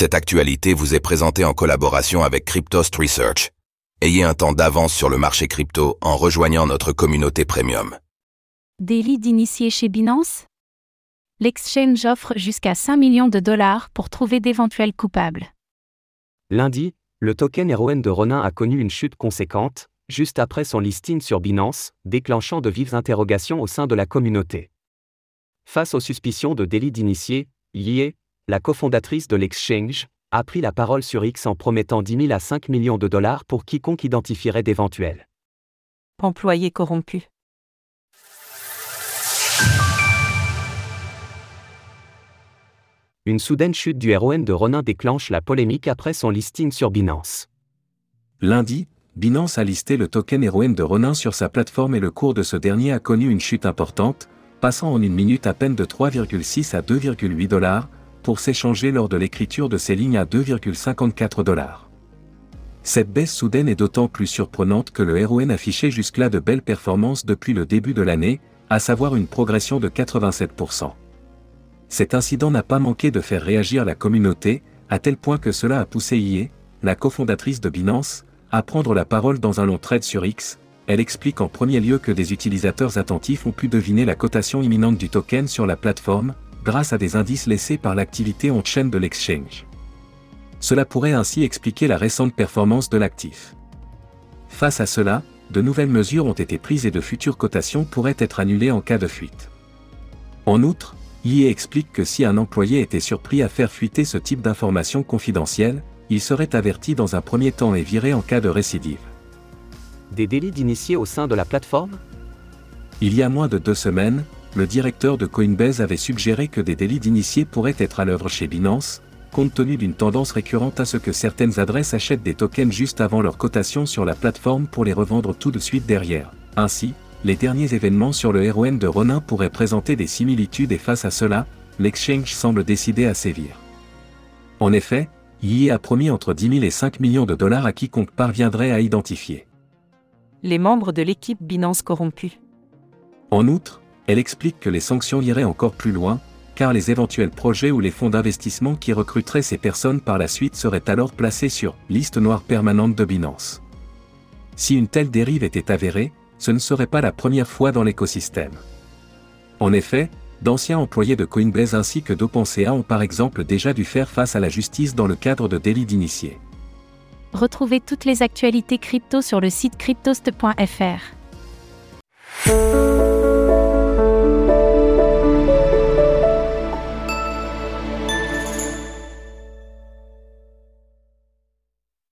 Cette actualité vous est présentée en collaboration avec Cryptost Research. Ayez un temps d'avance sur le marché crypto en rejoignant notre communauté premium. Délit d'initié chez Binance? L'exchange offre jusqu'à 5 millions de dollars pour trouver d'éventuels coupables. Lundi, le token RON de Ronin a connu une chute conséquente, juste après son listing sur Binance, déclenchant de vives interrogations au sein de la communauté. Face aux suspicions de délit d'initié, Yie, la cofondatrice de l'exchange, a pris la parole sur X en promettant 10 000 à 5 millions de dollars pour quiconque identifierait d'éventuels employés corrompus. Une soudaine chute du RON de Ronin déclenche la polémique après son listing sur Binance. Lundi, Binance a listé le token RON de Ronin sur sa plateforme et le cours de ce dernier a connu une chute importante, passant en une minute à peine de 3,6 à 2,8 dollars, pour s'échanger lors de l'écriture de ces lignes à 2,54 dollars. Cette baisse soudaine est d'autant plus surprenante que le RON affichait jusque-là de belles performances depuis le début de l'année, à savoir une progression de 87%. Cet incident n'a pas manqué de faire réagir la communauté, à tel point que cela a poussé IE, la cofondatrice de Binance, à prendre la parole dans un long thread sur X. Elle explique en premier lieu que des utilisateurs attentifs ont pu deviner la cotation imminente du token sur la plateforme, grâce à des indices laissés par l'activité on-chain de l'exchange. Cela pourrait ainsi expliquer la récente performance de l'actif. Face à cela, de nouvelles mesures ont été prises et de futures cotations pourraient être annulées en cas de fuite. En outre, IE explique que si un employé était surpris à faire fuiter ce type d'informations confidentielles, il serait averti dans un premier temps et viré en cas de récidive. Des délits d'initiés au sein de la plateforme? Il y a moins de deux semaines, le directeur de Coinbase avait suggéré que des délits d'initiés pourraient être à l'œuvre chez Binance, compte tenu d'une tendance récurrente à ce que certaines adresses achètent des tokens juste avant leur cotation sur la plateforme pour les revendre tout de suite derrière. Ainsi, les derniers événements sur le RON de Ronin pourraient présenter des similitudes et face à cela, l'exchange semble décidé à sévir. En effet, Yi a promis entre 10 000 et 5 millions de dollars à quiconque parviendrait à identifier. Les membres de l'équipe Binance corrompue. En outre, elle explique que les sanctions iraient encore plus loin, car les éventuels projets ou les fonds d'investissement qui recruteraient ces personnes par la suite seraient alors placés sur liste noire permanente de Binance. Si une telle dérive était avérée, ce ne serait pas la première fois dans l'écosystème. En effet, d'anciens employés de Coinbase ainsi que d'OpenSea ont par exemple déjà dû faire face à la justice dans le cadre de délits d'initiés. Retrouvez toutes les actualités crypto sur le site cryptost.fr.